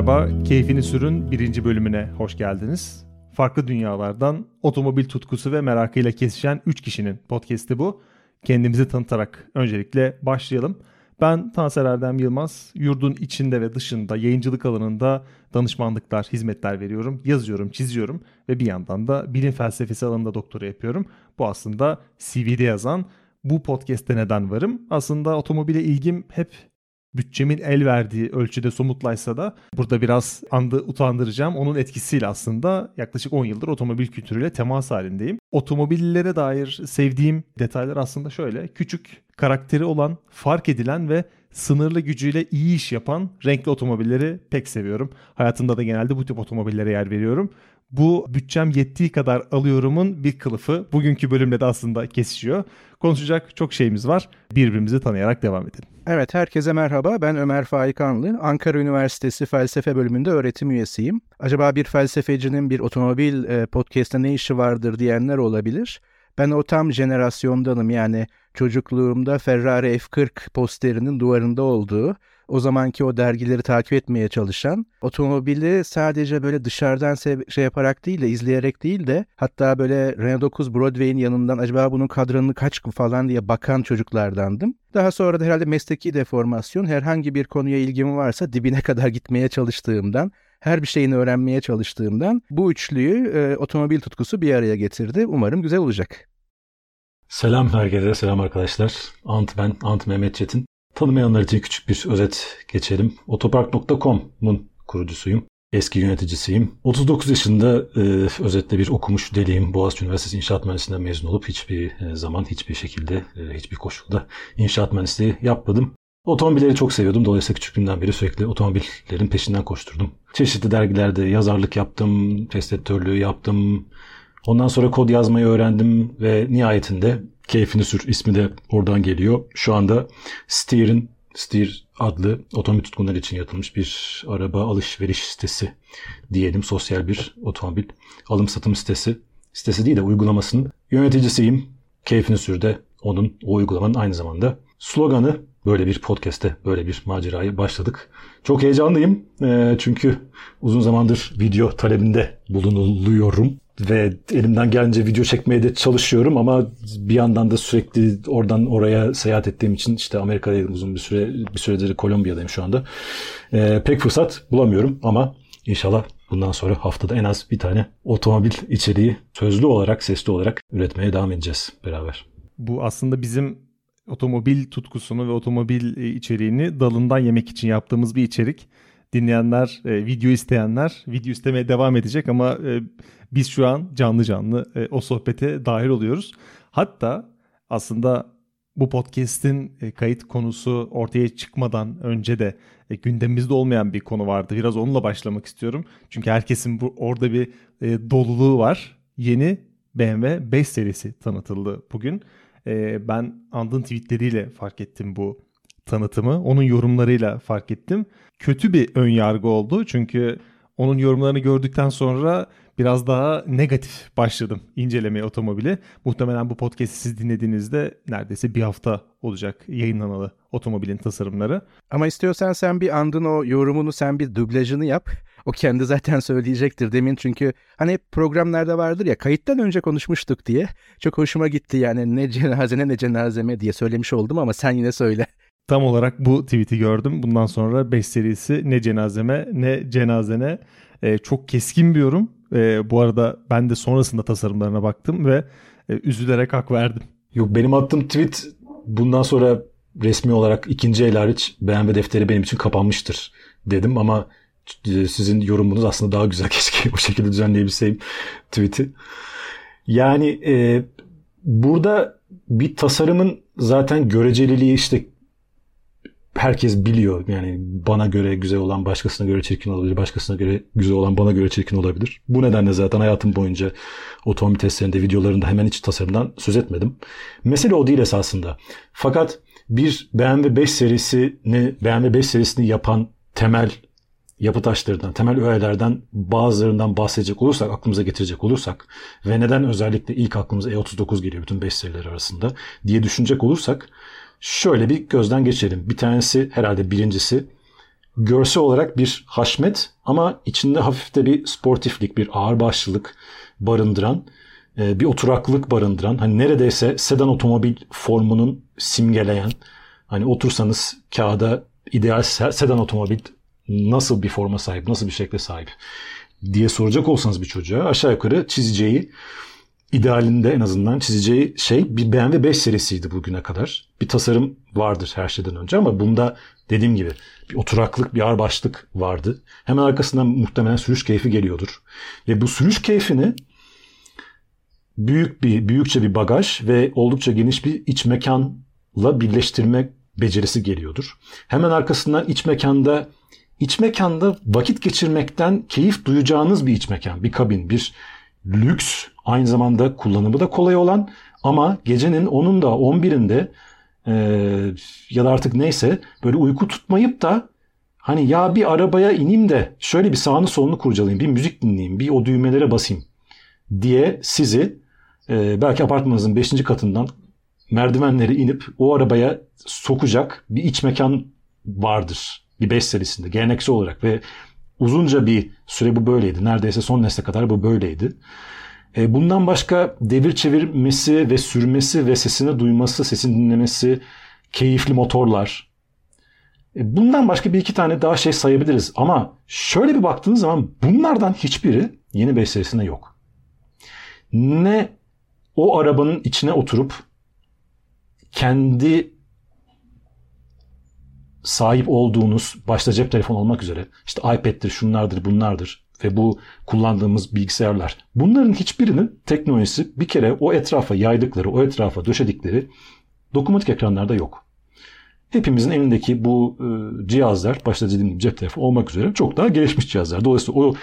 Merhaba, Keyfini Sürün birinci bölümüne hoş geldiniz. Farklı dünyalardan otomobil tutkusu ve merakıyla kesişen 3 kişinin podcast'i bu. Kendimizi tanıtarak öncelikle başlayalım. Ben Tanser Erdem Yılmaz. Yurdun içinde ve dışında yayıncılık alanında danışmanlıklar, hizmetler veriyorum. Yazıyorum, çiziyorum ve bir yandan da bilim felsefesi alanında doktora yapıyorum. Bu aslında CV'de yazan bu podcast'te neden varım? Aslında otomobile ilgim hep bütçemin el verdiği ölçüde somutlaysa da burada biraz andı utandıracağım. Onun etkisiyle aslında yaklaşık 10 yıldır otomobil kültürüyle temas halindeyim. Otomobillere dair sevdiğim detaylar aslında şöyle. Küçük, karakteri olan, fark edilen ve sınırlı gücüyle iyi iş yapan renkli otomobilleri pek seviyorum. Hayatımda da genelde bu tip otomobillere yer veriyorum. Bu bütçem yettiği kadar alıyorumun bir kılıfı. Bugünkü bölümde de aslında kesişiyor. Konuşacak çok şeyimiz var. Birbirimizi tanıyarak devam edelim. Evet, herkese merhaba. Ben Ömer Faikanlı. Ankara Üniversitesi Felsefe Bölümünde öğretim üyesiyim. Acaba bir felsefecinin bir otomobil e, podcast'te ne işi vardır diyenler olabilir. Ben o tam jenerasyondanım yani çocukluğumda Ferrari F40 posterinin duvarında olduğu, o zamanki o dergileri takip etmeye çalışan, otomobili sadece böyle dışarıdan şey yaparak değil de izleyerek değil de hatta böyle Renault 9 Broadway'in yanından acaba bunun kadranını kaç falan diye bakan çocuklardandım. Daha sonra da herhalde mesleki deformasyon herhangi bir konuya ilgim varsa dibine kadar gitmeye çalıştığımdan her bir şeyini öğrenmeye çalıştığımdan bu üçlüyü e, otomobil tutkusu bir araya getirdi. Umarım güzel olacak. Selam herkese, selam arkadaşlar. Ant ben, Ant Mehmet Çetin. Tanımayanlar için küçük bir özet geçelim. Otopark.com'un kurucusuyum. Eski yöneticisiyim. 39 yaşında e, özetle bir okumuş deliyim. Boğaziçi Üniversitesi İnşaat Mühendisliğinden mezun olup hiçbir e, zaman, hiçbir şekilde, e, hiçbir koşulda inşaat mühendisliği yapmadım. Otomobilleri çok seviyordum. Dolayısıyla küçüklüğümden beri sürekli otomobillerin peşinden koşturdum. Çeşitli dergilerde yazarlık yaptım, test editörlüğü yaptım. Ondan sonra kod yazmayı öğrendim ve nihayetinde Keyfini Sür ismi de oradan geliyor. Şu anda Steer'in Steer adlı otomobil tutkunları için yapılmış bir araba alışveriş sitesi diyelim. Sosyal bir otomobil alım satım sitesi. Sitesi değil de uygulamasının yöneticisiyim. Keyfini Sür'de onun o uygulamanın aynı zamanda sloganı böyle bir podcast'te böyle bir maceraya başladık. Çok heyecanlıyım çünkü uzun zamandır video talebinde bulunuluyorum ve elimden gelince video çekmeye de çalışıyorum ama bir yandan da sürekli oradan oraya seyahat ettiğim için işte Amerika'daydım uzun bir süre bir süredir Kolombiya'dayım şu anda. Ee, pek fırsat bulamıyorum ama inşallah bundan sonra haftada en az bir tane otomobil içeriği sözlü olarak, sesli olarak üretmeye devam edeceğiz beraber. Bu aslında bizim otomobil tutkusunu ve otomobil e, içeriğini dalından yemek için yaptığımız bir içerik dinleyenler, e, video isteyenler video istemeye devam edecek ama e, biz şu an canlı canlı o sohbete dahil oluyoruz. Hatta aslında bu podcast'in kayıt konusu ortaya çıkmadan önce de gündemimizde olmayan bir konu vardı. Biraz onunla başlamak istiyorum. Çünkü herkesin bu orada bir doluluğu var. Yeni BMW 5 serisi tanıtıldı bugün. E, ben Andın tweetleriyle fark ettim bu tanıtımı. Onun yorumlarıyla fark ettim. Kötü bir ön yargı oldu. Çünkü onun yorumlarını gördükten sonra biraz daha negatif başladım incelemeye otomobili. Muhtemelen bu podcast'i siz dinlediğinizde neredeyse bir hafta olacak yayınlanalı otomobilin tasarımları. Ama istiyorsan sen bir andın o yorumunu sen bir dublajını yap. O kendi zaten söyleyecektir demin çünkü hani programlarda vardır ya kayıttan önce konuşmuştuk diye. Çok hoşuma gitti yani ne cenazene ne cenazeme diye söylemiş oldum ama sen yine söyle. Tam olarak bu tweet'i gördüm. Bundan sonra 5 serisi ne cenazeme ne cenazene e, çok keskin bir yorum. E, bu arada ben de sonrasında tasarımlarına baktım ve e, üzülerek hak verdim. Yok benim attığım tweet bundan sonra resmi olarak ikinci el hariç BMW defteri benim için kapanmıştır dedim ama e, sizin yorumunuz aslında daha güzel keşke bu şekilde düzenleyebilseyim tweet'i. Yani e, burada bir tasarımın zaten göreceliliği işte herkes biliyor. Yani bana göre güzel olan başkasına göre çirkin olabilir. Başkasına göre güzel olan bana göre çirkin olabilir. Bu nedenle zaten hayatım boyunca otomobil testlerinde, videolarında hemen hiç tasarımdan söz etmedim. Mesele o değil esasında. Fakat bir BMW 5 serisini, BMW 5 serisini yapan temel yapı taşlarından, temel öğelerden bazılarından bahsedecek olursak, aklımıza getirecek olursak ve neden özellikle ilk aklımıza E39 geliyor bütün 5 seriler arasında diye düşünecek olursak Şöyle bir gözden geçelim. Bir tanesi herhalde birincisi görsel olarak bir haşmet ama içinde hafif de bir sportiflik, bir ağırbaşlılık barındıran, e, bir oturaklık barındıran, hani neredeyse sedan otomobil formunun simgeleyen, hani otursanız kağıda ideal sedan otomobil nasıl bir forma sahip, nasıl bir şekle sahip diye soracak olsanız bir çocuğa aşağı yukarı çizeceği idealinde en azından çizeceği şey bir BMW 5 serisiydi bugüne kadar. Bir tasarım vardır her şeyden önce ama bunda dediğim gibi bir oturaklık, bir ağırbaşlık vardı. Hemen arkasından muhtemelen sürüş keyfi geliyordur. Ve bu sürüş keyfini büyük bir büyükçe bir bagaj ve oldukça geniş bir iç mekanla birleştirme becerisi geliyordur. Hemen arkasından iç mekanda iç mekanda vakit geçirmekten keyif duyacağınız bir iç mekan, bir kabin, bir lüks, aynı zamanda kullanımı da kolay olan ama gecenin 10'unda 11'inde e, ya da artık neyse böyle uyku tutmayıp da hani ya bir arabaya ineyim de şöyle bir sağını solunu kurcalayayım, bir müzik dinleyeyim, bir o düğmelere basayım diye sizi e, belki apartmanınızın 5. katından merdivenleri inip o arabaya sokacak bir iç mekan vardır. Bir 5 serisinde geleneksel olarak ve uzunca bir süre bu böyleydi. Neredeyse son nesle kadar bu böyleydi. E, bundan başka devir çevirmesi ve sürmesi ve sesini duyması, sesini dinlemesi, keyifli motorlar. E, bundan başka bir iki tane daha şey sayabiliriz. Ama şöyle bir baktığınız zaman bunlardan hiçbiri yeni 5 serisinde yok. Ne o arabanın içine oturup kendi sahip olduğunuz başta cep telefonu olmak üzere işte iPad'tir, şunlardır, bunlardır ve bu kullandığımız bilgisayarlar. Bunların hiçbirinin teknolojisi bir kere o etrafa yaydıkları, o etrafa döşedikleri dokunmatik ekranlarda yok. Hepimizin elindeki bu e, cihazlar, başta dediğim gibi cep telefonu olmak üzere çok daha gelişmiş cihazlar. Dolayısıyla o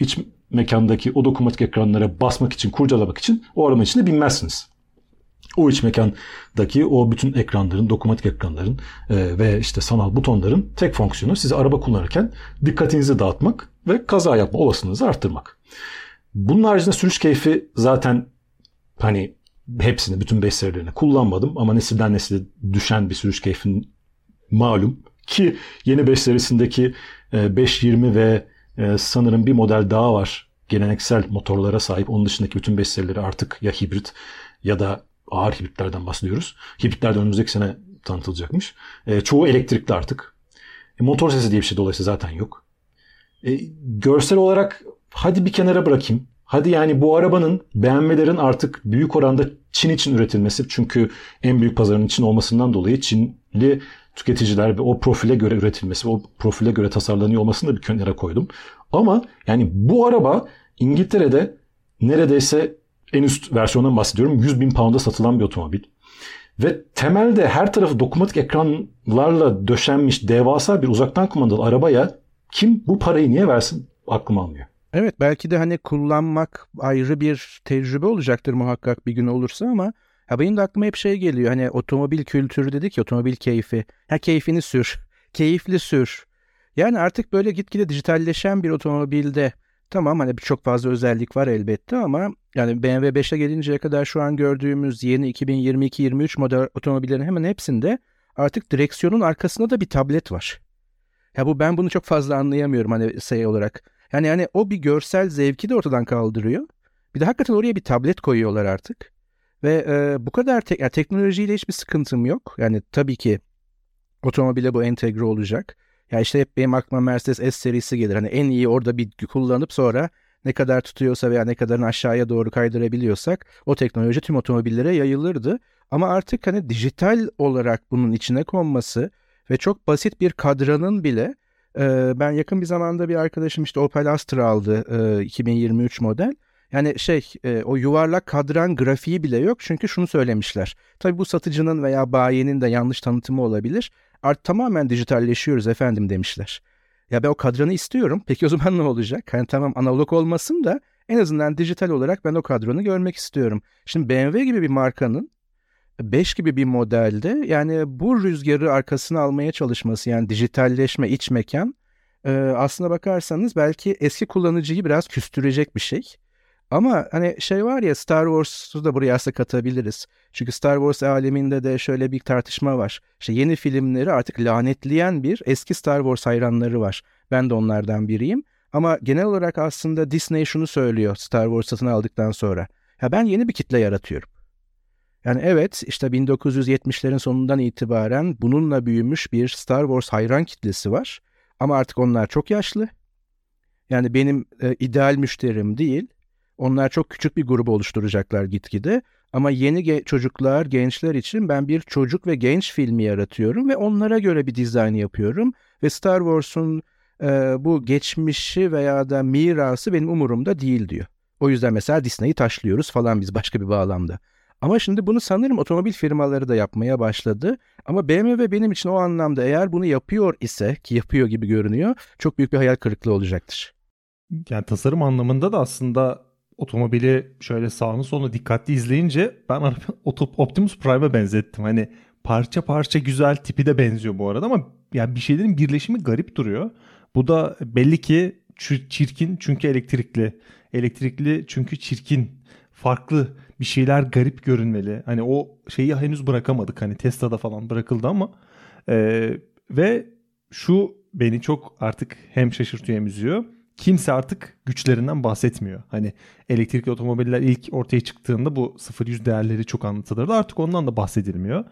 iç mekandaki o dokunmatik ekranlara basmak için, kurcalamak için o arama içinde binmezsiniz. O iç mekandaki o bütün ekranların, dokunmatik ekranların e, ve işte sanal butonların tek fonksiyonu size araba kullanırken dikkatinizi dağıtmak ve kaza yapma olasılığınızı arttırmak. Bunun haricinde sürüş keyfi zaten hani hepsini, bütün 5 serilerini kullanmadım ama nesilden nesile düşen bir sürüş keyfin malum. Ki yeni 5 serisindeki 520 e, ve e, sanırım bir model daha var geleneksel motorlara sahip. Onun dışındaki bütün 5 serileri artık ya hibrit ya da ağır hibritlerden bahsediyoruz. Hibritler de önümüzdeki sene tanıtılacakmış. E, çoğu elektrikli artık. E, motor sesi diye bir şey dolayısıyla zaten yok. E, görsel olarak hadi bir kenara bırakayım. Hadi yani bu arabanın BMW'lerin artık büyük oranda Çin için üretilmesi çünkü en büyük pazarın Çin olmasından dolayı Çinli tüketiciler ve o profile göre üretilmesi, o profile göre tasarlanıyor olmasını da bir kenara koydum. Ama yani bu araba İngiltere'de neredeyse en üst versiyondan bahsediyorum. 100 bin pound'a satılan bir otomobil. Ve temelde her tarafı dokunmatik ekranlarla döşenmiş devasa bir uzaktan kumandalı arabaya kim bu parayı niye versin aklım almıyor. Evet belki de hani kullanmak ayrı bir tecrübe olacaktır muhakkak bir gün olursa ama ya benim de aklıma hep şey geliyor hani otomobil kültürü dedik ya otomobil keyfi. Ha keyfini sür, keyifli sür. Yani artık böyle gitgide dijitalleşen bir otomobilde tamam hani çok fazla özellik var elbette ama yani BMW 5'e gelinceye kadar şu an gördüğümüz yeni 2022-23 model otomobillerin hemen hepsinde artık direksiyonun arkasında da bir tablet var. Ya bu ben bunu çok fazla anlayamıyorum hani şey olarak. Yani yani o bir görsel zevki de ortadan kaldırıyor. Bir de hakikaten oraya bir tablet koyuyorlar artık. Ve e, bu kadar te- yani teknolojiyle hiçbir sıkıntım yok. Yani tabii ki otomobile bu entegre olacak. Ya işte hep benim aklıma Mercedes S serisi gelir. Hani en iyi orada bir kullanıp sonra ne kadar tutuyorsa veya ne kadarını aşağıya doğru kaydırabiliyorsak o teknoloji tüm otomobillere yayılırdı. Ama artık hani dijital olarak bunun içine konması ve çok basit bir kadranın bile e, ben yakın bir zamanda bir arkadaşım işte Opel Astra aldı e, 2023 model. Yani şey e, o yuvarlak kadran grafiği bile yok çünkü şunu söylemişler. Tabii bu satıcının veya bayinin de yanlış tanıtımı olabilir. Art tamamen dijitalleşiyoruz efendim demişler. Ya ben o kadranı istiyorum. Peki o zaman ne olacak? Hani tamam analog olmasın da en azından dijital olarak ben o kadranı görmek istiyorum. Şimdi BMW gibi bir markanın 5 gibi bir modelde yani bu rüzgarı arkasına almaya çalışması yani dijitalleşme iç mekan e, aslına bakarsanız belki eski kullanıcıyı biraz küstürecek bir şey. Ama hani şey var ya Star Wars'u da buraya aslında katabiliriz. Çünkü Star Wars aleminde de şöyle bir tartışma var. İşte yeni filmleri artık lanetleyen bir eski Star Wars hayranları var. Ben de onlardan biriyim. Ama genel olarak aslında Disney şunu söylüyor Star Wars satın aldıktan sonra. Ya ben yeni bir kitle yaratıyorum. Yani evet işte 1970'lerin sonundan itibaren bununla büyümüş bir Star Wars hayran kitlesi var. Ama artık onlar çok yaşlı. Yani benim e, ideal müşterim değil. Onlar çok küçük bir grubu oluşturacaklar gitgide. Ama yeni ge- çocuklar, gençler için ben bir çocuk ve genç filmi yaratıyorum ve onlara göre bir dizayn yapıyorum. Ve Star Wars'un e, bu geçmişi veya da mirası benim umurumda değil diyor. O yüzden mesela Disney'i taşlıyoruz falan biz başka bir bağlamda. Ama şimdi bunu sanırım otomobil firmaları da yapmaya başladı. Ama BMW benim için o anlamda eğer bunu yapıyor ise ki yapıyor gibi görünüyor çok büyük bir hayal kırıklığı olacaktır. Yani tasarım anlamında da aslında otomobili şöyle sağını solunu dikkatli izleyince ben Optimus Prime'a benzettim. Hani parça parça güzel tipi de benziyor bu arada ama yani bir şeylerin birleşimi garip duruyor. Bu da belli ki çirkin çünkü elektrikli. Elektrikli çünkü çirkin. Farklı bir şeyler garip görünmeli. Hani o şeyi henüz bırakamadık. Hani Tesla'da falan bırakıldı ama e, ve şu beni çok artık hem şaşırtıyor hem üzüyor. Kimse artık güçlerinden bahsetmiyor. Hani elektrikli otomobiller ilk ortaya çıktığında bu 0-100 değerleri çok anlatılırdı. Artık ondan da bahsedilmiyor.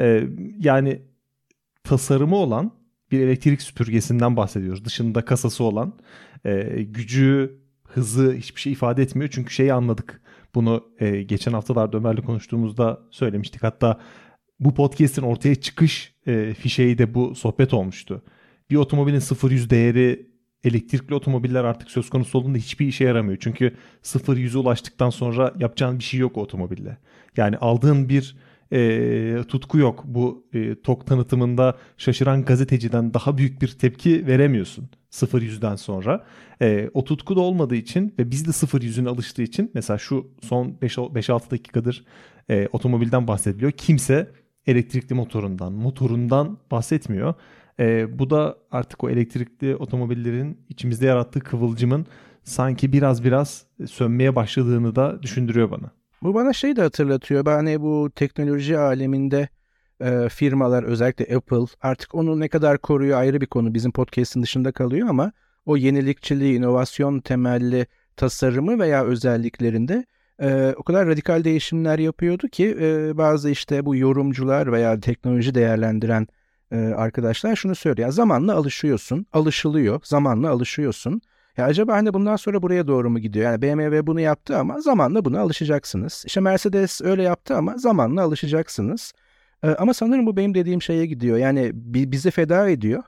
Ee, yani tasarımı olan bir elektrik süpürgesinden bahsediyoruz. Dışında kasası olan e, gücü, hızı hiçbir şey ifade etmiyor. Çünkü şeyi anladık. Bunu e, geçen haftalarda Ömer'le konuştuğumuzda söylemiştik. Hatta bu podcast'in ortaya çıkış e, fişeği de bu sohbet olmuştu. Bir otomobilin 0-100 değeri elektrikli otomobiller artık söz konusu olduğunda hiçbir işe yaramıyor. Çünkü 0-100'e ulaştıktan sonra yapacağın bir şey yok o otomobille. Yani aldığın bir e, tutku yok. Bu e, TOK tanıtımında şaşıran gazeteciden daha büyük bir tepki veremiyorsun 0-100'den sonra. E, o tutku da olmadığı için ve biz de 0-100'ün alıştığı için mesela şu son 5-6 dakikadır e, otomobilden bahsediliyor. Kimse elektrikli motorundan, motorundan bahsetmiyor. E, bu da artık o elektrikli otomobillerin içimizde yarattığı kıvılcımın sanki biraz biraz sönmeye başladığını da düşündürüyor bana. Bu bana şey de hatırlatıyor. Ben hani bu teknoloji aleminde e, firmalar özellikle Apple artık onu ne kadar koruyor ayrı bir konu. Bizim podcast'in dışında kalıyor ama o yenilikçiliği, inovasyon temelli tasarımı veya özelliklerinde e, o kadar radikal değişimler yapıyordu ki e, bazı işte bu yorumcular veya teknoloji değerlendiren e, arkadaşlar şunu söylüyor. Zamanla alışıyorsun, alışılıyor, zamanla alışıyorsun. Ya acaba hani bundan sonra buraya doğru mu gidiyor? Yani BMW bunu yaptı ama zamanla buna alışacaksınız. İşte Mercedes öyle yaptı ama zamanla alışacaksınız. Ee, ama sanırım bu benim dediğim şeye gidiyor. Yani bizi feda ediyor.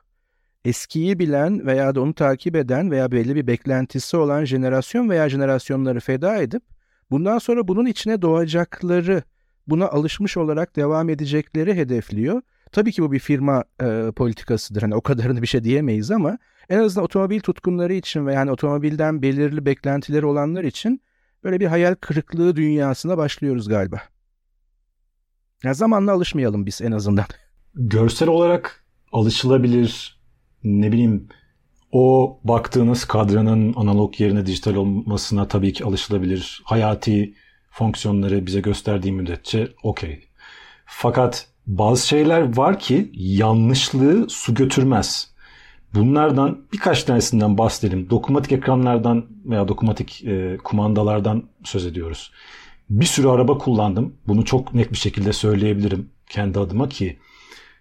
Eskiyi bilen veya da onu takip eden veya belli bir beklentisi olan jenerasyon veya jenerasyonları feda edip bundan sonra bunun içine doğacakları, buna alışmış olarak devam edecekleri hedefliyor. Tabii ki bu bir firma e, politikasıdır. Hani o kadarını bir şey diyemeyiz ama en azından otomobil tutkunları için ve yani otomobilden belirli beklentileri olanlar için böyle bir hayal kırıklığı dünyasına başlıyoruz galiba. Ya zamanla alışmayalım biz en azından. Görsel olarak alışılabilir ne bileyim o baktığınız kadranın analog yerine dijital olmasına tabii ki alışılabilir. Hayati fonksiyonları bize gösterdiği müddetçe okey. Fakat bazı şeyler var ki yanlışlığı su götürmez. Bunlardan birkaç tanesinden bahsedelim. Dokunmatik ekranlardan veya dokunmatik e, kumandalardan söz ediyoruz. Bir sürü araba kullandım. Bunu çok net bir şekilde söyleyebilirim kendi adıma ki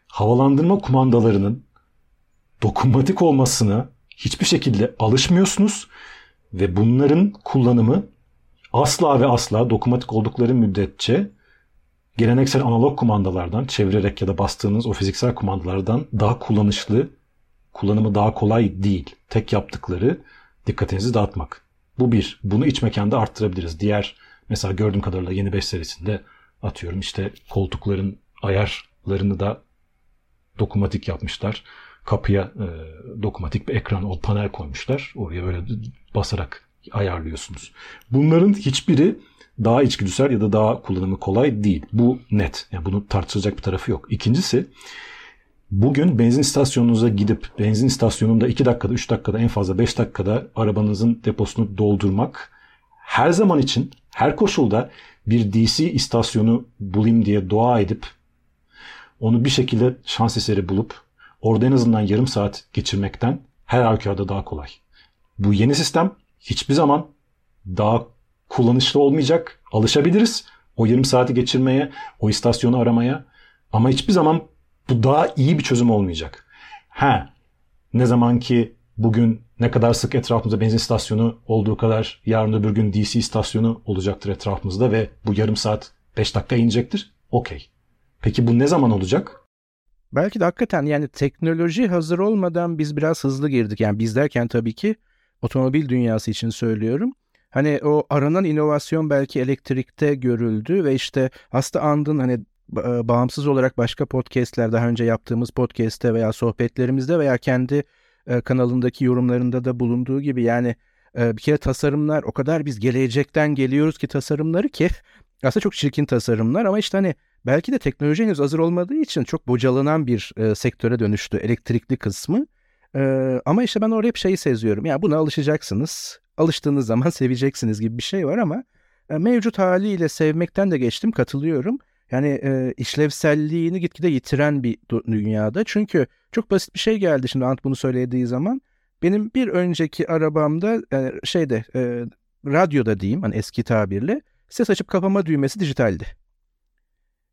havalandırma kumandalarının dokunmatik olmasına hiçbir şekilde alışmıyorsunuz ve bunların kullanımı asla ve asla dokunmatik oldukları müddetçe geleneksel analog kumandalardan çevirerek ya da bastığınız o fiziksel kumandalardan daha kullanışlı, kullanımı daha kolay değil. Tek yaptıkları dikkatinizi dağıtmak. Bu bir. Bunu iç mekanda arttırabiliriz. Diğer mesela gördüğüm kadarıyla yeni 5 serisinde atıyorum işte koltukların ayarlarını da dokunmatik yapmışlar. Kapıya e, dokunmatik bir ekran, o panel koymuşlar. Oraya böyle basarak ayarlıyorsunuz. Bunların hiçbiri daha içgüdüsel ya da daha kullanımı kolay değil. Bu net. Yani bunu tartışılacak bir tarafı yok. İkincisi bugün benzin istasyonunuza gidip benzin istasyonunda 2 dakikada, 3 dakikada en fazla 5 dakikada arabanızın deposunu doldurmak her zaman için her koşulda bir DC istasyonu bulayım diye dua edip onu bir şekilde şans eseri bulup orada en azından yarım saat geçirmekten her halükarda daha kolay. Bu yeni sistem hiçbir zaman daha kullanışlı olmayacak. Alışabiliriz o yarım saati geçirmeye, o istasyonu aramaya ama hiçbir zaman bu daha iyi bir çözüm olmayacak. Ha, ne zaman ki bugün ne kadar sık etrafımızda benzin istasyonu olduğu kadar yarın öbür gün DC istasyonu olacaktır etrafımızda ve bu yarım saat 5 dakika inecektir. Okey. Peki bu ne zaman olacak? Belki de hakikaten yani teknoloji hazır olmadan biz biraz hızlı girdik. Yani biz derken tabii ki otomobil dünyası için söylüyorum. Hani o aranan inovasyon belki elektrikte görüldü ve işte aslında andın hani e, bağımsız olarak başka podcastler daha önce yaptığımız podcast'te veya sohbetlerimizde veya kendi e, kanalındaki yorumlarında da bulunduğu gibi yani e, bir kere tasarımlar o kadar biz gelecekten geliyoruz ki tasarımları ki aslında çok çirkin tasarımlar ama işte hani belki de teknoloji henüz hazır olmadığı için çok bocalanan bir sektöre dönüştü elektrikli kısmı. E, ama işte ben orada hep şeyi seziyorum. Ya yani buna alışacaksınız. Alıştığınız zaman seveceksiniz gibi bir şey var ama e, mevcut haliyle sevmekten de geçtim katılıyorum. Yani e, işlevselliğini gitgide yitiren bir dünyada. Çünkü çok basit bir şey geldi şimdi Ant bunu söylediği zaman. Benim bir önceki arabamda yani şeyde e, radyoda diyeyim hani eski tabirle ses açıp kapama düğmesi dijitaldi.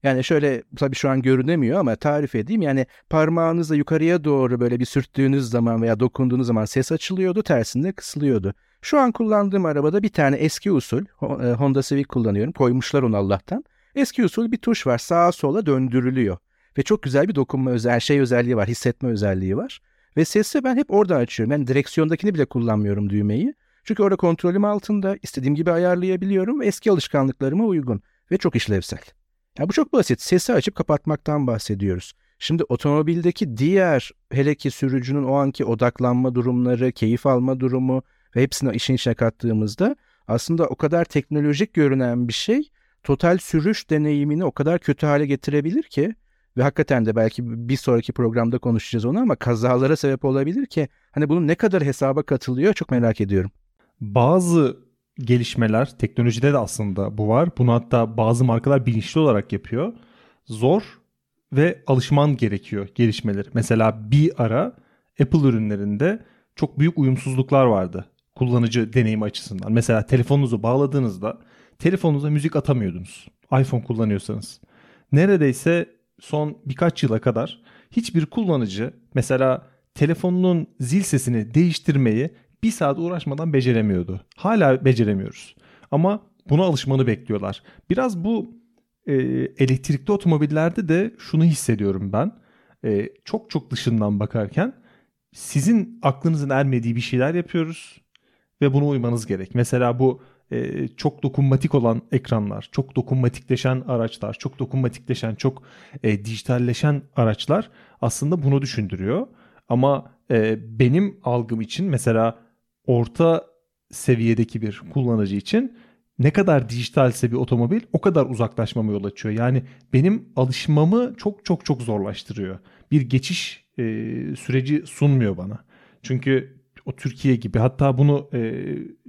Yani şöyle tabii şu an görünemiyor ama tarif edeyim. Yani parmağınızla yukarıya doğru böyle bir sürttüğünüz zaman veya dokunduğunuz zaman ses açılıyordu, tersinde kısılıyordu. Şu an kullandığım arabada bir tane eski usul e, Honda Civic kullanıyorum. Koymuşlar onu Allah'tan. Eski usul bir tuş var sağa sola döndürülüyor. Ve çok güzel bir dokunma özel şey özelliği var, hissetme özelliği var. Ve sesi ben hep orada açıyorum. Yani direksiyondakini bile kullanmıyorum düğmeyi. Çünkü orada kontrolüm altında istediğim gibi ayarlayabiliyorum ve eski alışkanlıklarıma uygun ve çok işlevsel. Ya bu çok basit. Sesi açıp kapatmaktan bahsediyoruz. Şimdi otomobildeki diğer hele ki sürücünün o anki odaklanma durumları, keyif alma durumu ve hepsini işin içine kattığımızda aslında o kadar teknolojik görünen bir şey total sürüş deneyimini o kadar kötü hale getirebilir ki ve hakikaten de belki bir sonraki programda konuşacağız onu ama kazalara sebep olabilir ki hani bunun ne kadar hesaba katılıyor çok merak ediyorum. Bazı gelişmeler teknolojide de aslında bu var. Bunu hatta bazı markalar bilinçli olarak yapıyor. Zor ve alışman gerekiyor gelişmeleri. Mesela bir ara Apple ürünlerinde çok büyük uyumsuzluklar vardı kullanıcı deneyimi açısından. Mesela telefonunuzu bağladığınızda telefonunuza müzik atamıyordunuz. iPhone kullanıyorsanız. Neredeyse son birkaç yıla kadar hiçbir kullanıcı mesela telefonunun zil sesini değiştirmeyi bir saat uğraşmadan beceremiyordu. Hala beceremiyoruz. Ama buna alışmanı bekliyorlar. Biraz bu e, elektrikli otomobillerde de şunu hissediyorum ben. E, çok çok dışından bakarken sizin aklınızın ermediği bir şeyler yapıyoruz ve buna uymanız gerek. Mesela bu e, çok dokunmatik olan ekranlar, çok dokunmatikleşen araçlar, çok dokunmatikleşen, çok e, dijitalleşen araçlar aslında bunu düşündürüyor. Ama e, benim algım için mesela orta seviyedeki bir kullanıcı için ne kadar dijitalse bir otomobil o kadar uzaklaşmama yol açıyor. Yani benim alışmamı çok çok çok zorlaştırıyor. Bir geçiş e, süreci sunmuyor bana. Çünkü o Türkiye gibi hatta bunu e,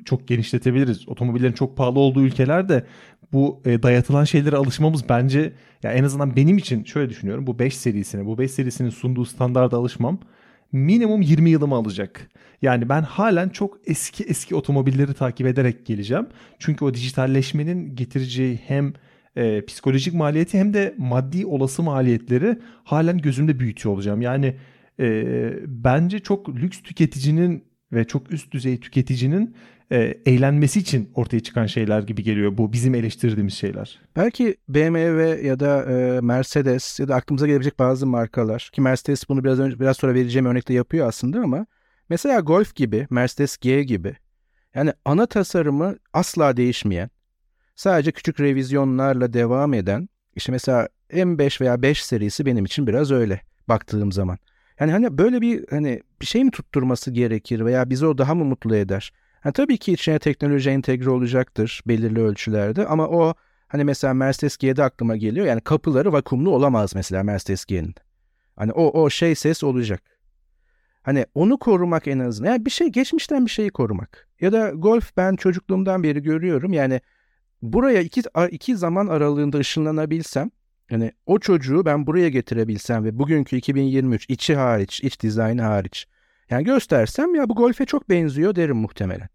çok genişletebiliriz. Otomobillerin çok pahalı olduğu ülkelerde bu e, dayatılan şeylere alışmamız bence ya en azından benim için şöyle düşünüyorum. Bu 5 serisine, bu 5 serisinin sunduğu standarda alışmam minimum 20 yılımı alacak. Yani ben halen çok eski eski otomobilleri takip ederek geleceğim. Çünkü o dijitalleşmenin getireceği hem e, psikolojik maliyeti hem de maddi olası maliyetleri halen gözümde büyütüyor olacağım. Yani e, bence çok lüks tüketicinin ve çok üst düzey tüketicinin e, eğlenmesi için ortaya çıkan şeyler gibi geliyor bu bizim eleştirdiğimiz şeyler. Belki BMW ya da e, Mercedes ya da aklımıza gelebilecek bazı markalar ki Mercedes bunu biraz önce biraz sonra vereceğim örnekte yapıyor aslında ama mesela Golf gibi, Mercedes G gibi yani ana tasarımı asla değişmeyen, sadece küçük revizyonlarla devam eden işte mesela M5 veya 5 serisi benim için biraz öyle baktığım zaman. Yani hani böyle bir hani bir şey mi tutturması gerekir veya bizi o daha mı mutlu eder? Yani tabii ki içine teknoloji entegre olacaktır belirli ölçülerde ama o hani mesela Mercedes G'de aklıma geliyor. Yani kapıları vakumlu olamaz mesela Mercedes G'nin. Hani o o şey ses olacak. Hani onu korumak en azından. Yani bir şey geçmişten bir şeyi korumak. Ya da golf ben çocukluğumdan beri görüyorum. Yani buraya iki, iki zaman aralığında ışınlanabilsem yani o çocuğu ben buraya getirebilsem ve bugünkü 2023 içi hariç, iç dizaynı hariç yani göstersem ya bu golfe çok benziyor derim muhtemelen.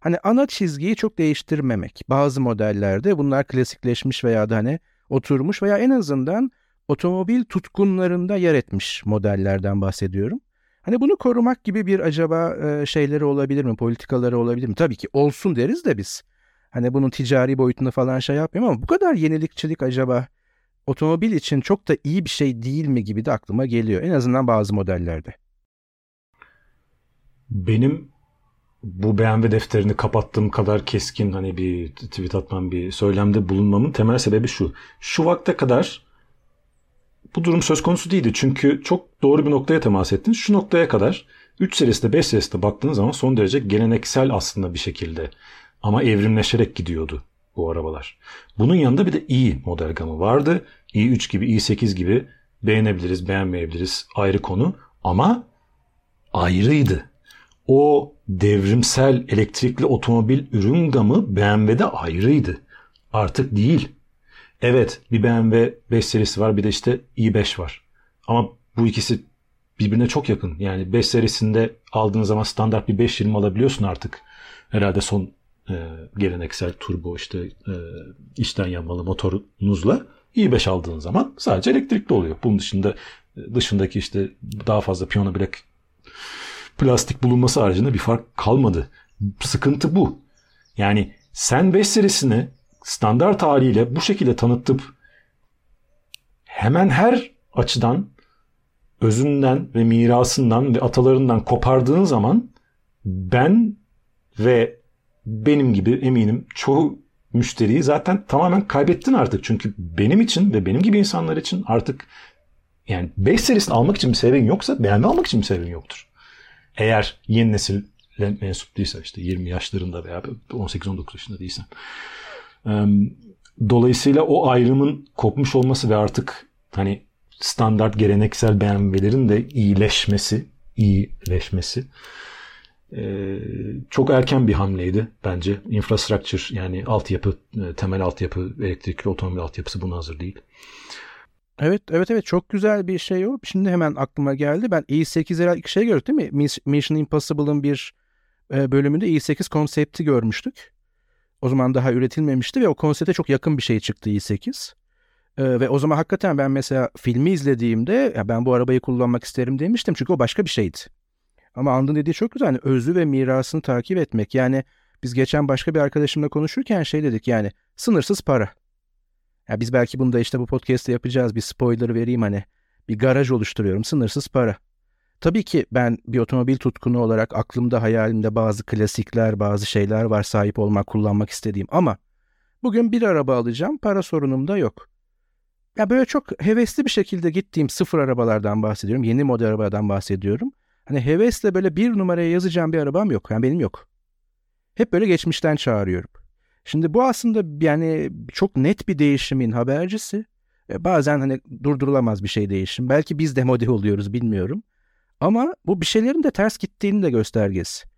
Hani ana çizgiyi çok değiştirmemek. Bazı modellerde bunlar klasikleşmiş veya da hani oturmuş veya en azından otomobil tutkunlarında yer etmiş modellerden bahsediyorum. Hani bunu korumak gibi bir acaba e, şeyleri olabilir mi, politikaları olabilir mi? Tabii ki olsun deriz de biz. Hani bunun ticari boyutunu falan şey yapmayayım ama bu kadar yenilikçilik acaba otomobil için çok da iyi bir şey değil mi gibi de aklıma geliyor. En azından bazı modellerde. Benim bu BMW defterini kapattığım kadar keskin hani bir tweet atmam bir söylemde bulunmamın temel sebebi şu. Şu vakte kadar bu durum söz konusu değildi. Çünkü çok doğru bir noktaya temas ettin. Şu noktaya kadar 3 serisinde 5 serisinde baktığınız zaman son derece geleneksel aslında bir şekilde ama evrimleşerek gidiyordu bu arabalar. Bunun yanında bir de i model gamı vardı. i3 gibi, i8 gibi beğenebiliriz, beğenmeyebiliriz ayrı konu ama ayrıydı. O devrimsel elektrikli otomobil ürün gamı BMW'de ayrıydı. Artık değil. Evet bir BMW 5 serisi var bir de işte i5 var. Ama bu ikisi birbirine çok yakın. Yani 5 serisinde aldığın zaman standart bir 520 alabiliyorsun artık. Herhalde son e, geleneksel turbo işte e, içten yanmalı motorunuzla i5 aldığın zaman sadece elektrikli oluyor. Bunun dışında dışındaki işte daha fazla piyano bilek plastik bulunması haricinde bir fark kalmadı. Sıkıntı bu. Yani sen 5 serisini standart haliyle bu şekilde tanıtıp hemen her açıdan özünden ve mirasından ve atalarından kopardığın zaman ben ve benim gibi eminim çoğu müşteriyi zaten tamamen kaybettin artık. Çünkü benim için ve benim gibi insanlar için artık yani 5 serisini almak için bir sebebin yoksa BMW almak için bir sebebin yoktur. Eğer yeni nesil mensup değilse işte 20 yaşlarında veya 18-19 yaşında değilsen. Dolayısıyla o ayrımın kopmuş olması ve artık hani standart geleneksel BMW'lerin de iyileşmesi, iyileşmesi çok erken bir hamleydi bence. Infrastructure yani altyapı, temel altyapı, elektrikli otomobil altyapısı buna hazır değil. Evet, evet, evet. Çok güzel bir şey o. Şimdi hemen aklıma geldi. Ben i8 herhalde şey gördük değil mi? Mission Impossible'ın bir bölümünde i8 konsepti görmüştük. O zaman daha üretilmemişti ve o konsepte çok yakın bir şey çıktı i8. Ee, ve o zaman hakikaten ben mesela filmi izlediğimde ya ben bu arabayı kullanmak isterim demiştim. Çünkü o başka bir şeydi. Ama Andın dediği çok güzel. Yani özü ve mirasını takip etmek. Yani biz geçen başka bir arkadaşımla konuşurken şey dedik yani sınırsız para. Ya biz belki bunu da işte bu podcast'te yapacağız. Bir spoiler vereyim hani. Bir garaj oluşturuyorum. Sınırsız para. Tabii ki ben bir otomobil tutkunu olarak aklımda hayalimde bazı klasikler, bazı şeyler var sahip olmak, kullanmak istediğim ama bugün bir araba alacağım, para sorunum da yok. Ya böyle çok hevesli bir şekilde gittiğim sıfır arabalardan bahsediyorum, yeni model arabadan bahsediyorum. Hani hevesle böyle bir numaraya yazacağım bir arabam yok, yani benim yok. Hep böyle geçmişten çağırıyorum. Şimdi bu aslında yani çok net bir değişimin habercisi. E bazen hani durdurulamaz bir şey değişim. Belki biz demode oluyoruz bilmiyorum. Ama bu bir şeylerin de ters gittiğini de göstergesi.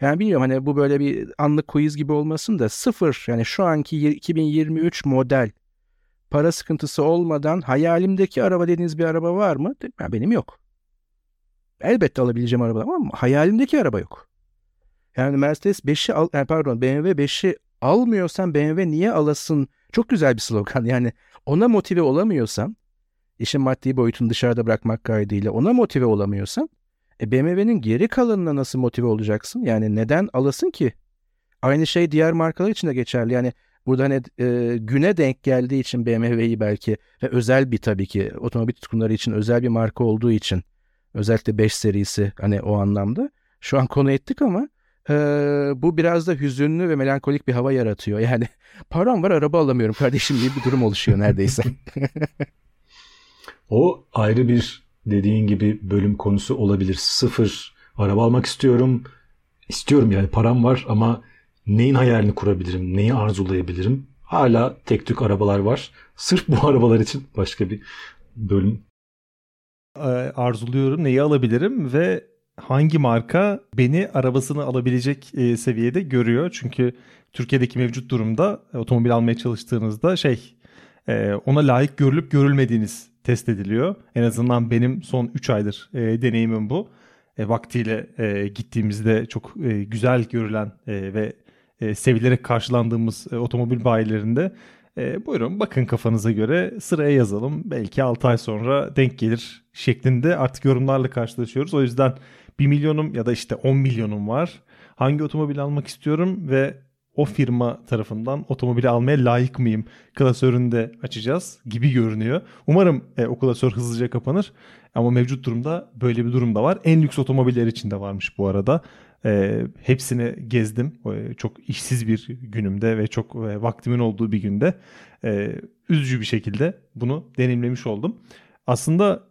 Yani bilmiyorum hani bu böyle bir anlık quiz gibi olmasın da sıfır yani şu anki 2023 model para sıkıntısı olmadan hayalimdeki araba dediğiniz bir araba var mı? Yani benim yok. Elbette alabileceğim araba ama hayalimdeki araba yok. Yani Mercedes 5'i al, yani pardon BMW 5'i almıyorsan BMW niye alasın? Çok güzel bir slogan. Yani ona motive olamıyorsan işin maddi boyutunu dışarıda bırakmak kaydıyla ona motive olamıyorsan e BMW'nin geri kalanına nasıl motive olacaksın? Yani neden alasın ki? Aynı şey diğer markalar için de geçerli. Yani burada hani e, güne denk geldiği için BMW'yi belki ve özel bir tabii ki otomobil tutkunları için özel bir marka olduğu için özellikle 5 serisi hani o anlamda şu an konu ettik ama e, bu biraz da hüzünlü ve melankolik bir hava yaratıyor. Yani param var araba alamıyorum kardeşim gibi bir durum oluşuyor neredeyse. O ayrı bir dediğin gibi bölüm konusu olabilir. Sıfır araba almak istiyorum. İstiyorum yani param var ama neyin hayalini kurabilirim? Neyi arzulayabilirim? Hala tek tük arabalar var. Sırf bu arabalar için başka bir bölüm. Arzuluyorum neyi alabilirim ve hangi marka beni arabasını alabilecek e, seviyede görüyor. Çünkü Türkiye'deki mevcut durumda otomobil almaya çalıştığınızda şey e, ona layık görülüp görülmediğiniz test ediliyor. En azından benim son 3 aydır e, deneyimim bu. E, vaktiyle e, gittiğimizde çok e, güzel görülen e, ve e, sevilerek karşılandığımız e, otomobil bayilerinde e, buyurun bakın kafanıza göre sıraya yazalım. Belki 6 ay sonra denk gelir şeklinde artık yorumlarla karşılaşıyoruz. O yüzden 1 milyonum ya da işte 10 milyonum var. Hangi otomobil almak istiyorum ve o firma tarafından otomobili almaya layık mıyım klasörünü de açacağız gibi görünüyor. Umarım e, o klasör hızlıca kapanır ama mevcut durumda böyle bir durum da var. En lüks otomobiller için de varmış bu arada. E, hepsini gezdim. E, çok işsiz bir günümde ve çok e, vaktimin olduğu bir günde e, üzücü bir şekilde bunu deneyimlemiş oldum. Aslında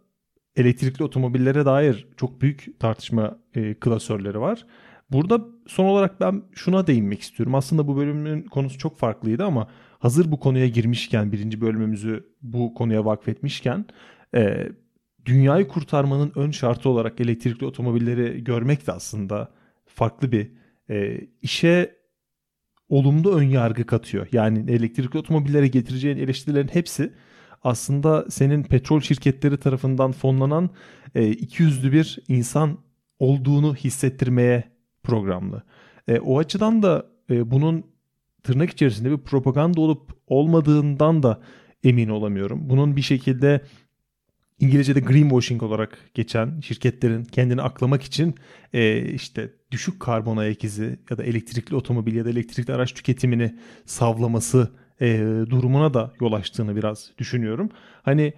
elektrikli otomobillere dair çok büyük tartışma e, klasörleri var. Burada son olarak ben şuna değinmek istiyorum. Aslında bu bölümün konusu çok farklıydı ama hazır bu konuya girmişken, birinci bölümümüzü bu konuya vakfetmişken e, dünyayı kurtarmanın ön şartı olarak elektrikli otomobilleri görmek de aslında farklı bir e, işe olumlu ön yargı katıyor. Yani elektrikli otomobillere getireceğin eleştirilerin hepsi aslında senin petrol şirketleri tarafından fonlanan e, iki yüzlü bir insan olduğunu hissettirmeye programlı. E, o açıdan da e, bunun tırnak içerisinde bir propaganda olup olmadığından da emin olamıyorum. Bunun bir şekilde İngilizce'de greenwashing olarak geçen şirketlerin kendini aklamak için e, işte düşük karbon ayak izi ya da elektrikli otomobil ya da elektrikli araç tüketimini savlaması e, durumuna da yol açtığını biraz düşünüyorum. Hani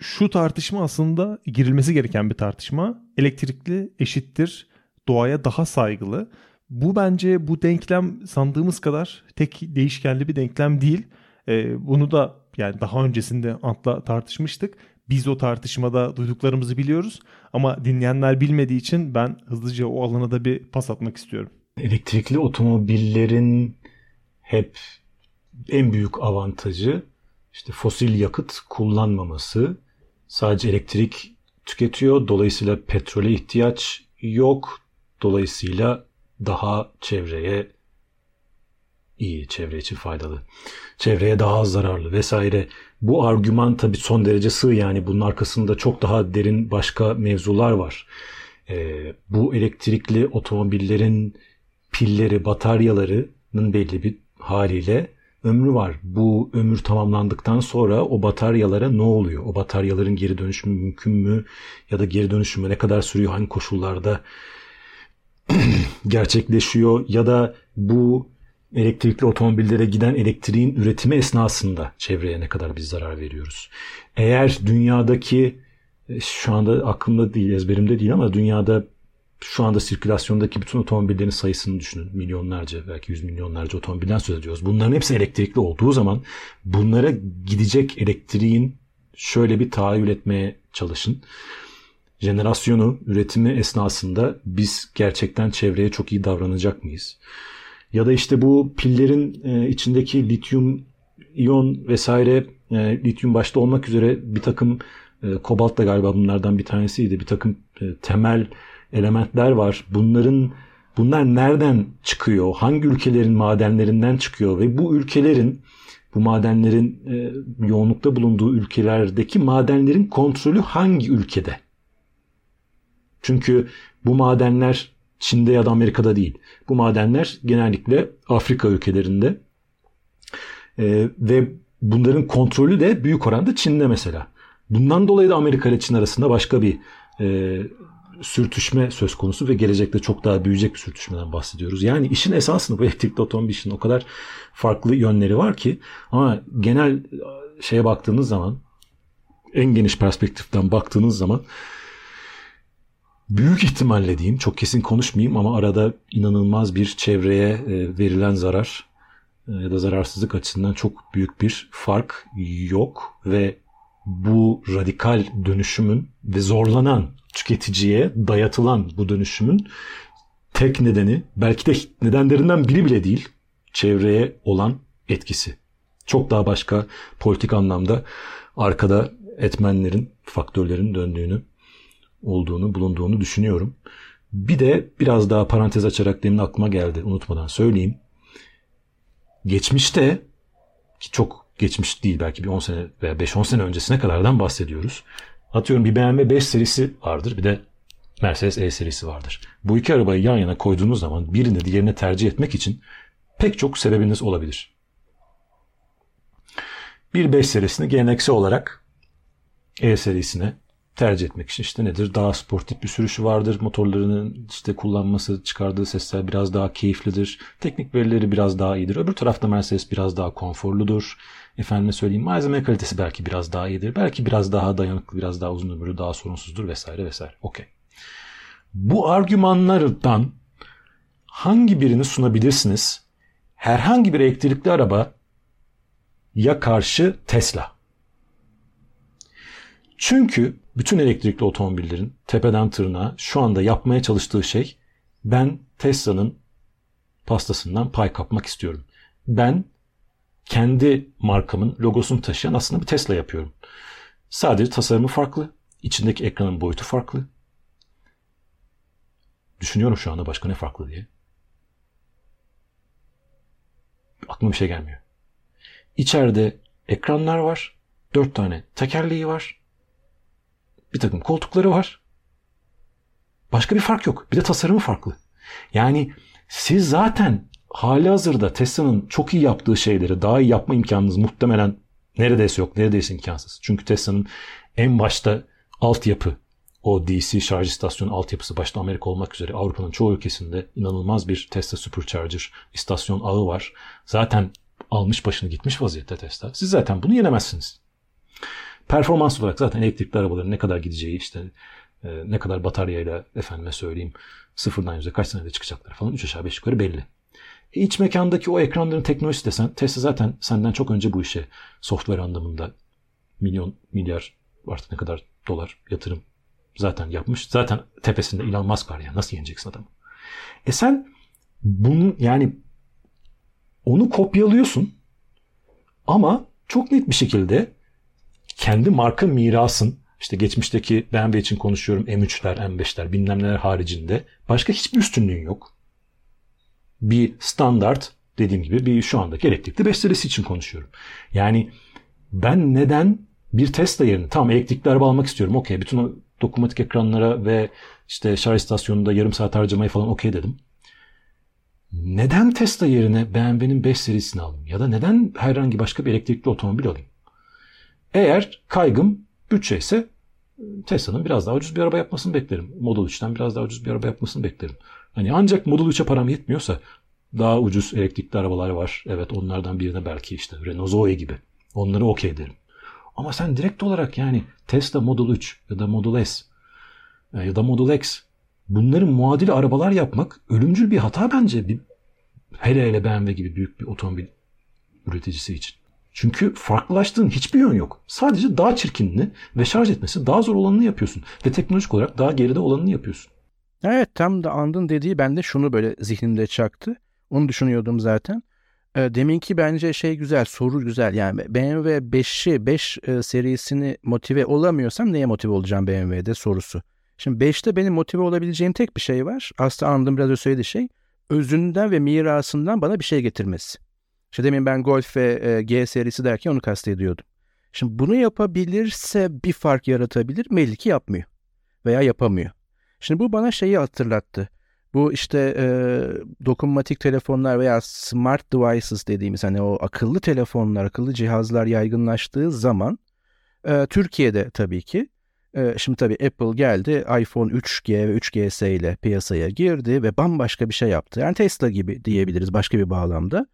şu tartışma aslında girilmesi gereken bir tartışma. Elektrikli eşittir doğaya daha saygılı. Bu bence bu denklem sandığımız kadar tek değişkenli bir denklem değil. E, bunu da yani daha öncesinde Ant'la tartışmıştık. Biz o tartışmada duyduklarımızı biliyoruz ama dinleyenler bilmediği için ben hızlıca o alana da bir pas atmak istiyorum. Elektrikli otomobillerin hep en büyük avantajı işte fosil yakıt kullanmaması. Sadece elektrik tüketiyor. Dolayısıyla petrole ihtiyaç yok. Dolayısıyla daha çevreye iyi, çevre için faydalı. Çevreye daha az zararlı vesaire. Bu argüman tabii son derece sığ yani bunun arkasında çok daha derin başka mevzular var. Ee, bu elektrikli otomobillerin pilleri, bataryalarının belli bir haliyle ömrü var. Bu ömür tamamlandıktan sonra o bataryalara ne oluyor? O bataryaların geri dönüşümü mümkün mü? Ya da geri dönüşümü ne kadar sürüyor? Hangi koşullarda gerçekleşiyor? Ya da bu elektrikli otomobillere giden elektriğin üretimi esnasında çevreye ne kadar biz zarar veriyoruz? Eğer dünyadaki e, şu anda aklımda değil, ezberimde değil ama dünyada şu anda sirkülasyondaki bütün otomobillerin sayısını düşünün. Milyonlarca belki yüz milyonlarca otomobilden söz ediyoruz. Bunların hepsi elektrikli olduğu zaman bunlara gidecek elektriğin şöyle bir tahayyül etmeye çalışın. Jenerasyonu, üretimi esnasında biz gerçekten çevreye çok iyi davranacak mıyız? Ya da işte bu pillerin e, içindeki lityum iyon vesaire e, lityum başta olmak üzere bir takım e, kobalt da galiba bunlardan bir tanesiydi. Bir takım e, temel elementler var. Bunların bunlar nereden çıkıyor? Hangi ülkelerin madenlerinden çıkıyor ve bu ülkelerin bu madenlerin yoğunlukta bulunduğu ülkelerdeki madenlerin kontrolü hangi ülkede? Çünkü bu madenler Çin'de ya da Amerika'da değil. Bu madenler genellikle Afrika ülkelerinde e, ve bunların kontrolü de büyük oranda Çin'de mesela. Bundan dolayı da Amerika ile Çin arasında başka bir e, sürtüşme söz konusu ve gelecekte çok daha büyüyecek bir sürtüşmeden bahsediyoruz. Yani işin esasını bu elektrikli otomobil işinin o kadar farklı yönleri var ki ama genel şeye baktığınız zaman en geniş perspektiften baktığınız zaman büyük ihtimalle diyeyim çok kesin konuşmayayım ama arada inanılmaz bir çevreye e, verilen zarar e, ya da zararsızlık açısından çok büyük bir fark yok ve bu radikal dönüşümün ve zorlanan tüketiciye dayatılan bu dönüşümün tek nedeni belki de nedenlerinden biri bile değil çevreye olan etkisi. Çok daha başka politik anlamda arkada etmenlerin, faktörlerin döndüğünü olduğunu, bulunduğunu düşünüyorum. Bir de biraz daha parantez açarak demin aklıma geldi unutmadan söyleyeyim. Geçmişte ki çok geçmiş değil belki bir 10 sene veya 5-10 sene öncesine kadardan bahsediyoruz. Atıyorum bir BMW 5 serisi vardır bir de Mercedes E serisi vardır. Bu iki arabayı yan yana koyduğunuz zaman birini diğerine tercih etmek için pek çok sebebiniz olabilir. Bir 5 serisini geleneksel olarak E serisine tercih etmek için işte nedir? Daha sportif bir sürüşü vardır. Motorlarının işte kullanması, çıkardığı sesler biraz daha keyiflidir. Teknik verileri biraz daha iyidir. Öbür tarafta Mercedes biraz daha konforludur. Efendime söyleyeyim malzeme kalitesi belki biraz daha iyidir. Belki biraz daha dayanıklı, biraz daha uzun ömürlü, daha sorunsuzdur vesaire vesaire. Okey. Bu argümanlardan hangi birini sunabilirsiniz? Herhangi bir elektrikli araba ya karşı Tesla. Çünkü bütün elektrikli otomobillerin tepeden tırnağa şu anda yapmaya çalıştığı şey ben Tesla'nın pastasından pay kapmak istiyorum. Ben kendi markamın logosunu taşıyan aslında bir Tesla yapıyorum. Sadece tasarımı farklı. içindeki ekranın boyutu farklı. Düşünüyorum şu anda başka ne farklı diye. Aklıma bir şey gelmiyor. İçeride ekranlar var. Dört tane tekerleği var. Bir takım koltukları var. Başka bir fark yok. Bir de tasarımı farklı. Yani siz zaten hali hazırda Tesla'nın çok iyi yaptığı şeyleri daha iyi yapma imkanınız muhtemelen neredeyse yok. Neredeyse imkansız. Çünkü Tesla'nın en başta altyapı o DC şarj istasyonu altyapısı başta Amerika olmak üzere Avrupa'nın çoğu ülkesinde inanılmaz bir Tesla Supercharger istasyon ağı var. Zaten almış başını gitmiş vaziyette Tesla. Siz zaten bunu yenemezsiniz. Performans olarak zaten elektrikli arabaların ne kadar gideceği işte e, ne kadar bataryayla efendime söyleyeyim sıfırdan yüze kaç senede çıkacakları falan 3 aşağı 5 yukarı belli. E, iç mekandaki o ekranların teknolojisi desen Tesla zaten senden çok önce bu işe software anlamında milyon milyar artık ne kadar dolar yatırım zaten yapmış. Zaten tepesinde Elon Musk var ya nasıl yeneceksin adamı? E sen bunu yani onu kopyalıyorsun ama çok net bir şekilde kendi marka mirasın işte geçmişteki BMW için konuşuyorum M3'ler, M5'ler bilmem neler haricinde başka hiçbir üstünlüğün yok. Bir standart dediğim gibi bir şu andaki elektrikli 5 serisi için konuşuyorum. Yani ben neden bir Tesla yerine tam elektrikli araba almak istiyorum. Okey bütün o dokunmatik ekranlara ve işte şarj istasyonunda yarım saat harcamayı falan okey dedim. Neden Tesla yerine BMW'nin 5 serisini alayım? Ya da neden herhangi başka bir elektrikli otomobil alayım? Eğer kaygım bütçe ise Tesla'nın biraz daha ucuz bir araba yapmasını beklerim. Model 3'ten biraz daha ucuz bir araba yapmasını beklerim. Hani ancak Model 3'e param yetmiyorsa daha ucuz elektrikli arabalar var. Evet onlardan birine belki işte Renault Zoe gibi. Onları okey derim. Ama sen direkt olarak yani Tesla Model 3 ya da Model S e, ya da Model X bunların muadili arabalar yapmak ölümcül bir hata bence. Bir, hele hele BMW gibi büyük bir otomobil üreticisi için. Çünkü farklılaştığın hiçbir yön yok. Sadece daha çirkinini ve şarj etmesi daha zor olanını yapıyorsun. Ve teknolojik olarak daha geride olanını yapıyorsun. Evet tam da andın dediği bende şunu böyle zihnimde çaktı. Onu düşünüyordum zaten. E, deminki bence şey güzel, soru güzel. Yani BMW 5'i 5 e, serisini motive olamıyorsam neye motive olacağım BMW'de sorusu. Şimdi 5'te benim motive olabileceğim tek bir şey var. Aslında anladığım biraz önce söylediği şey. Özünden ve mirasından bana bir şey getirmesi. İşte demin ben Golf ve e, G serisi derken onu kastediyordum. Şimdi bunu yapabilirse bir fark yaratabilir. Belli ki yapmıyor. Veya yapamıyor. Şimdi bu bana şeyi hatırlattı. Bu işte e, dokunmatik telefonlar veya smart devices dediğimiz hani o akıllı telefonlar, akıllı cihazlar yaygınlaştığı zaman e, Türkiye'de tabii ki e, şimdi tabii Apple geldi iPhone 3G ve 3GS ile piyasaya girdi ve bambaşka bir şey yaptı. Yani Tesla gibi diyebiliriz başka bir bağlamda.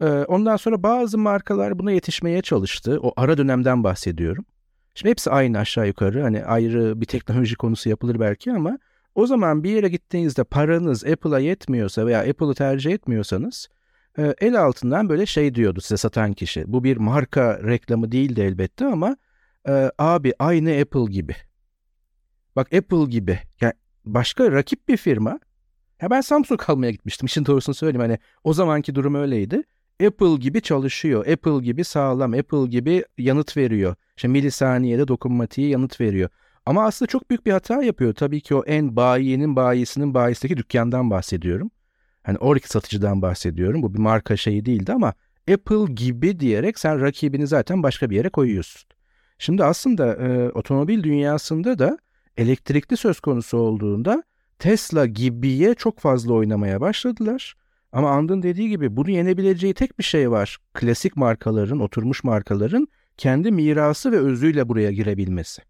E, ondan sonra bazı markalar buna yetişmeye çalıştı. O ara dönemden bahsediyorum. Şimdi hepsi aynı aşağı yukarı. Hani ayrı bir teknoloji konusu yapılır belki ama o zaman bir yere gittiğinizde paranız Apple'a yetmiyorsa veya Apple'ı tercih etmiyorsanız e, el altından böyle şey diyordu size satan kişi. Bu bir marka reklamı değildi elbette ama e, abi aynı Apple gibi. Bak Apple gibi. Yani başka rakip bir firma. Ya ben Samsung almaya gitmiştim. İşin doğrusunu söyleyeyim. Hani o zamanki durum öyleydi. Apple gibi çalışıyor. Apple gibi sağlam. Apple gibi yanıt veriyor. İşte milisaniyede dokunmatiği yanıt veriyor. Ama aslında çok büyük bir hata yapıyor. Tabii ki o en bayiyenin bayisinin bayisindeki dükkandan bahsediyorum. Hani orik satıcıdan bahsediyorum. Bu bir marka şeyi değildi ama Apple gibi diyerek sen rakibini zaten başka bir yere koyuyorsun. Şimdi aslında e, otomobil dünyasında da elektrikli söz konusu olduğunda Tesla gibiye çok fazla oynamaya başladılar. Ama Andın dediği gibi bunu yenebileceği tek bir şey var. Klasik markaların, oturmuş markaların kendi mirası ve özüyle buraya girebilmesi.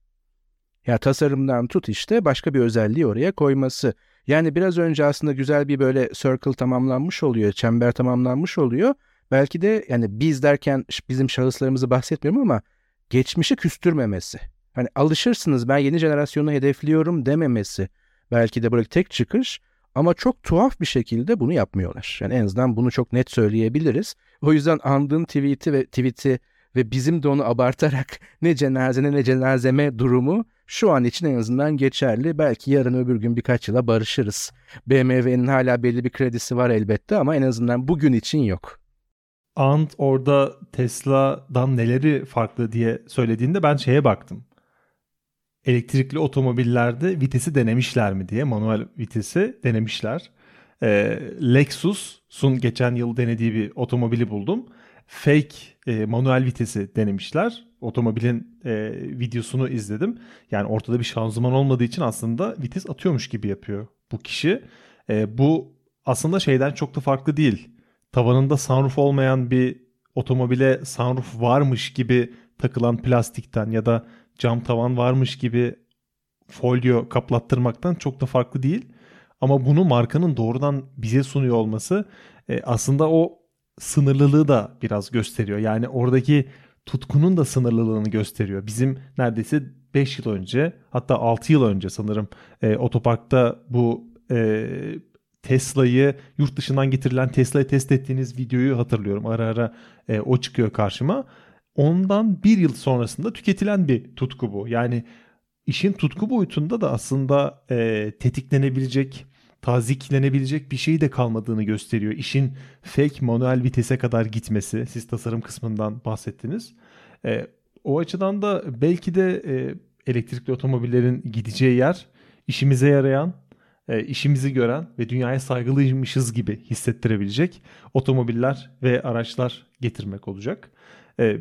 Ya tasarımdan tut işte başka bir özelliği oraya koyması. Yani biraz önce aslında güzel bir böyle circle tamamlanmış oluyor, çember tamamlanmış oluyor. Belki de yani biz derken bizim şahıslarımızı bahsetmiyorum ama geçmişi küstürmemesi. Hani alışırsınız ben yeni jenerasyonu hedefliyorum dememesi. Belki de buradaki tek çıkış ama çok tuhaf bir şekilde bunu yapmıyorlar. Yani en azından bunu çok net söyleyebiliriz. O yüzden andığın tweet'i ve tweet'i ve bizim de onu abartarak ne cenazene ne cenazeme durumu şu an için en azından geçerli. Belki yarın öbür gün birkaç yıla barışırız. BMW'nin hala belli bir kredisi var elbette ama en azından bugün için yok. Ant orada Tesla'dan neleri farklı diye söylediğinde ben şeye baktım. Elektrikli otomobillerde vitesi denemişler mi diye manuel vitesi denemişler. Ee, Lexus'un geçen yıl denediği bir otomobili buldum. Fake e, manuel vitesi denemişler. Otomobilin e, videosunu izledim. Yani ortada bir şanzıman olmadığı için aslında vites atıyormuş gibi yapıyor bu kişi. E, bu aslında şeyden çok da farklı değil tavanında sunroof olmayan bir otomobile sunroof varmış gibi takılan plastikten ya da cam tavan varmış gibi folyo kaplattırmaktan çok da farklı değil. Ama bunu markanın doğrudan bize sunuyor olması e, aslında o sınırlılığı da biraz gösteriyor. Yani oradaki tutkunun da sınırlılığını gösteriyor. Bizim neredeyse 5 yıl önce hatta 6 yıl önce sanırım e, otoparkta bu e, Tesla'yı yurt dışından getirilen Tesla'yı test ettiğiniz videoyu hatırlıyorum. Ara ara e, o çıkıyor karşıma. Ondan bir yıl sonrasında tüketilen bir tutku bu. Yani işin tutku boyutunda da aslında e, tetiklenebilecek, taziklenebilecek bir şey de kalmadığını gösteriyor. İşin fake manuel vitese kadar gitmesi. Siz tasarım kısmından bahsettiniz. E, o açıdan da belki de e, elektrikli otomobillerin gideceği yer işimize yarayan e, işimizi gören ve dünyaya saygılıymışız gibi hissettirebilecek otomobiller ve araçlar getirmek olacak. E,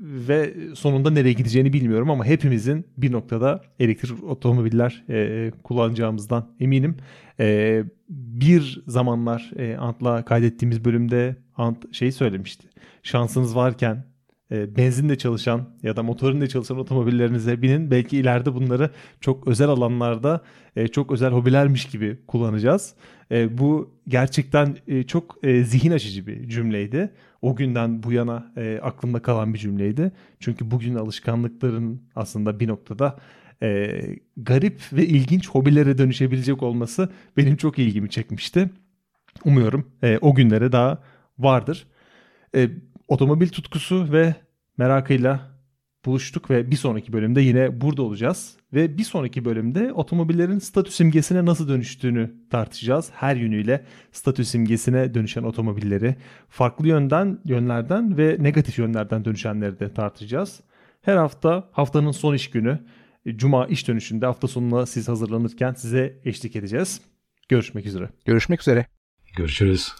ve sonunda nereye gideceğini bilmiyorum ama hepimizin bir noktada elektrik otomobiller e, kullanacağımızdan eminim. E, bir zamanlar e, Ant'la kaydettiğimiz bölümde Ant şey söylemişti. Şansınız varken e, benzinle çalışan ya da motorunla çalışan otomobillerinize binin. Belki ileride bunları çok özel alanlarda e, çok özel hobilermiş gibi kullanacağız. E, bu gerçekten çok zihin açıcı bir cümleydi. O günden bu yana aklımda kalan bir cümleydi. Çünkü bugün alışkanlıkların aslında bir noktada garip ve ilginç hobilere dönüşebilecek olması benim çok ilgimi çekmişti. Umuyorum o günlere daha vardır otomobil tutkusu ve merakıyla buluştuk ve bir sonraki bölümde yine burada olacağız. Ve bir sonraki bölümde otomobillerin statü simgesine nasıl dönüştüğünü tartışacağız. Her yönüyle statü simgesine dönüşen otomobilleri farklı yönden, yönlerden ve negatif yönlerden dönüşenleri de tartışacağız. Her hafta haftanın son iş günü Cuma iş dönüşünde hafta sonuna siz hazırlanırken size eşlik edeceğiz. Görüşmek üzere. Görüşmek üzere. Görüşürüz.